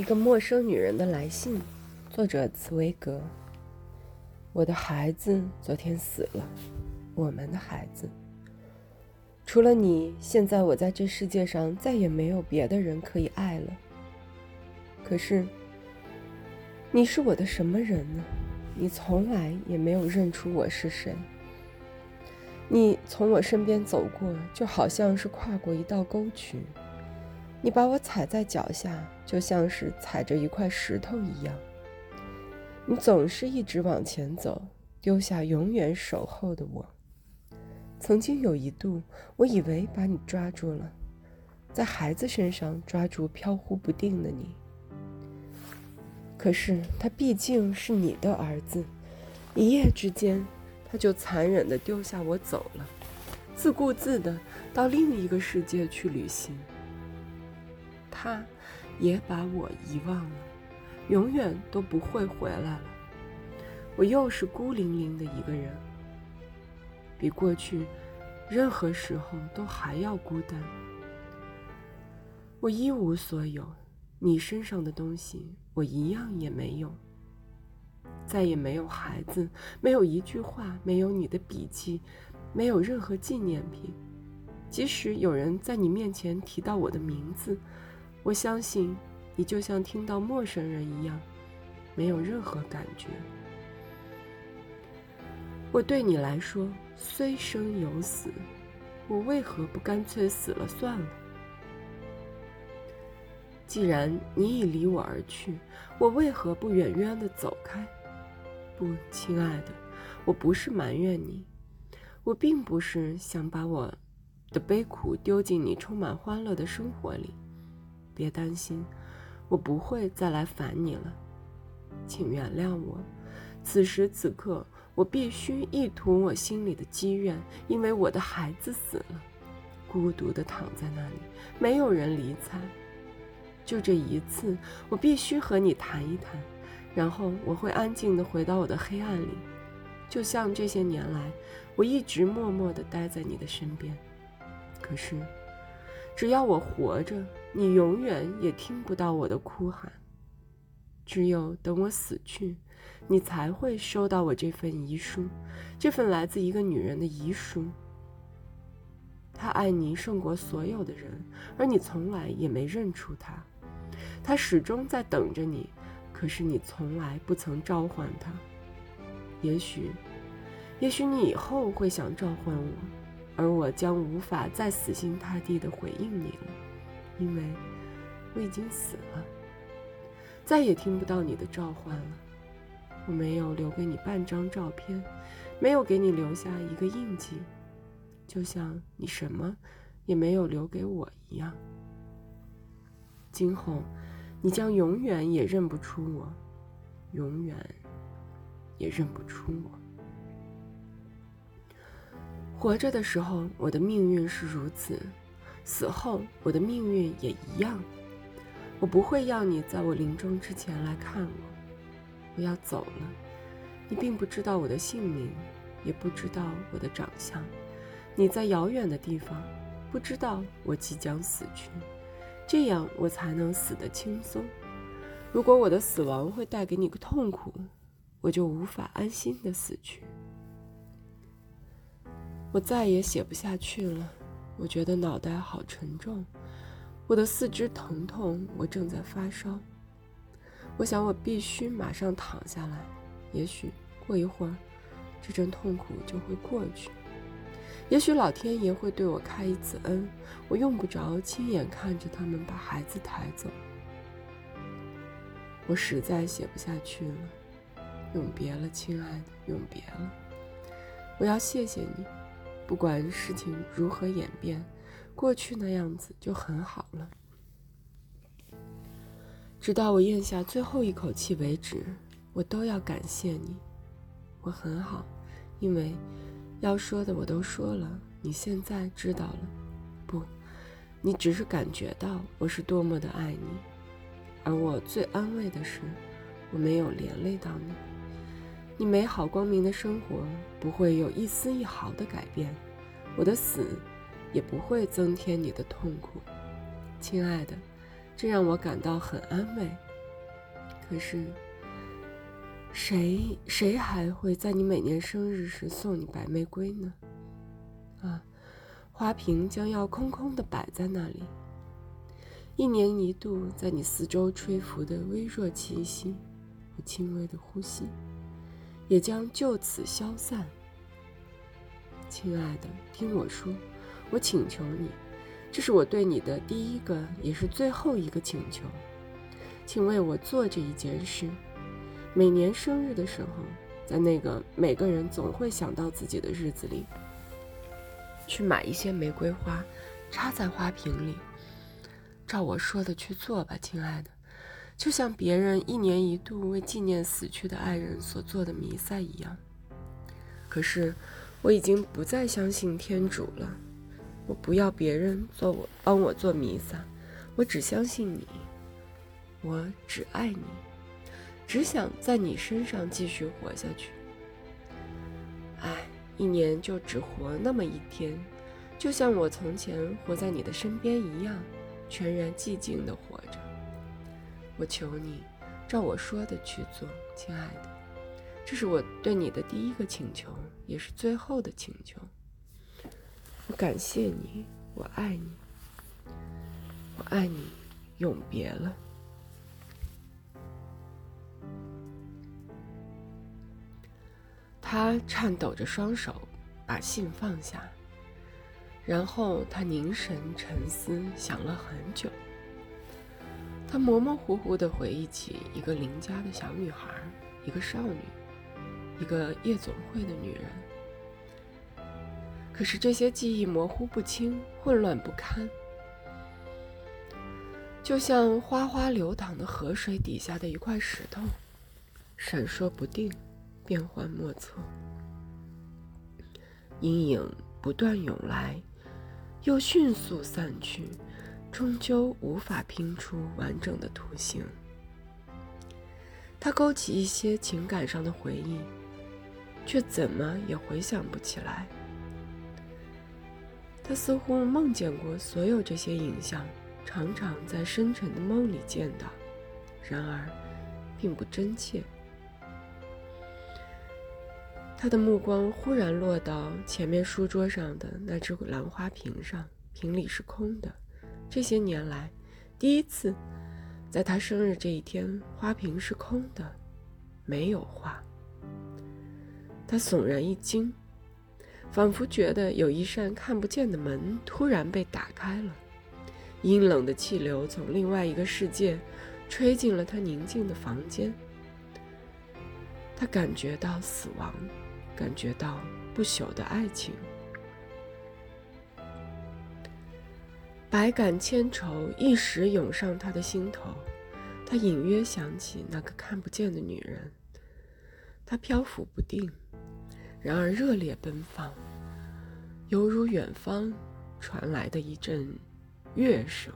一个陌生女人的来信，作者茨威格。我的孩子昨天死了，我们的孩子。除了你，现在我在这世界上再也没有别的人可以爱了。可是，你是我的什么人呢？你从来也没有认出我是谁。你从我身边走过，就好像是跨过一道沟渠。你把我踩在脚下，就像是踩着一块石头一样。你总是一直往前走，丢下永远守候的我。曾经有一度，我以为把你抓住了，在孩子身上抓住飘忽不定的你。可是他毕竟是你的儿子，一夜之间，他就残忍地丢下我走了，自顾自地到另一个世界去旅行。他，也把我遗忘了，永远都不会回来了。我又是孤零零的一个人，比过去任何时候都还要孤单。我一无所有，你身上的东西我一样也没有。再也没有孩子，没有一句话，没有你的笔记，没有任何纪念品。即使有人在你面前提到我的名字。我相信，你就像听到陌生人一样，没有任何感觉。我对你来说虽生有死，我为何不干脆死了算了？既然你已离我而去，我为何不远远的走开？不，亲爱的，我不是埋怨你，我并不是想把我的悲苦丢进你充满欢乐的生活里。别担心，我不会再来烦你了，请原谅我。此时此刻，我必须一吐我心里的积怨，因为我的孩子死了，孤独地躺在那里，没有人理睬。就这一次，我必须和你谈一谈，然后我会安静地回到我的黑暗里，就像这些年来，我一直默默地待在你的身边。可是。只要我活着，你永远也听不到我的哭喊。只有等我死去，你才会收到我这份遗书，这份来自一个女人的遗书。她爱你胜过所有的人，而你从来也没认出她。她始终在等着你，可是你从来不曾召唤她。也许，也许你以后会想召唤我。而我将无法再死心塌地地回应你了，因为我已经死了，再也听不到你的召唤了。我没有留给你半张照片，没有给你留下一个印记，就像你什么也没有留给我一样。今后，你将永远也认不出我，永远也认不出我。活着的时候，我的命运是如此；死后，我的命运也一样。我不会要你在我临终之前来看我。我要走了，你并不知道我的姓名，也不知道我的长相。你在遥远的地方，不知道我即将死去，这样我才能死得轻松。如果我的死亡会带给你个痛苦，我就无法安心的死去。我再也写不下去了，我觉得脑袋好沉重，我的四肢疼痛，我正在发烧。我想我必须马上躺下来，也许过一会儿，这阵痛苦就会过去。也许老天爷会对我开一次恩，我用不着亲眼看着他们把孩子抬走。我实在写不下去了，永别了，亲爱的，永别了。我要谢谢你。不管事情如何演变，过去那样子就很好了。直到我咽下最后一口气为止，我都要感谢你。我很好，因为要说的我都说了，你现在知道了。不，你只是感觉到我是多么的爱你。而我最安慰的是，我没有连累到你。你美好光明的生活不会有一丝一毫的改变，我的死也不会增添你的痛苦，亲爱的，这让我感到很安慰，可是，谁谁还会在你每年生日时送你白玫瑰呢？啊，花瓶将要空空的摆在那里，一年一度在你四周吹拂的微弱气息和轻微的呼吸，也将就此消散。亲爱的，听我说，我请求你，这是我对你的第一个，也是最后一个请求。请为我做这一件事。每年生日的时候，在那个每个人总会想到自己的日子里，去买一些玫瑰花，插在花瓶里。照我说的去做吧，亲爱的，就像别人一年一度为纪念死去的爱人所做的弥撒一样。可是，我已经不再相信天主了。我不要别人做我帮我做弥撒，我只相信你。我只爱你，只想在你身上继续活下去。唉，一年就只活那么一天，就像我从前活在你的身边一样，全然寂静的活着。我求你，照我说的去做，亲爱的。这是我对你的第一个请求，也是最后的请求。我感谢你，我爱你，我爱你，永别了。他颤抖着双手，把信放下，然后他凝神沉思，想了很久。他模模糊糊地回忆起一个邻家的小女孩，一个少女，一个夜总会的女人。可是这些记忆模糊不清，混乱不堪，就像哗哗流淌的河水底下的一块石头，闪烁不定。变幻莫测，阴影不断涌来，又迅速散去，终究无法拼出完整的图形。他勾起一些情感上的回忆，却怎么也回想不起来。他似乎梦见过所有这些影像，常常在深沉的梦里见到，然而，并不真切。他的目光忽然落到前面书桌上的那只兰花瓶上，瓶里是空的。这些年来，第一次，在他生日这一天，花瓶是空的，没有花。他悚然一惊，仿佛觉得有一扇看不见的门突然被打开了，阴冷的气流从另外一个世界吹进了他宁静的房间。他感觉到死亡。感觉到不朽的爱情，百感千愁一时涌上他的心头。他隐约想起那个看不见的女人，他漂浮不定，然而热烈奔放，犹如远方传来的一阵乐声。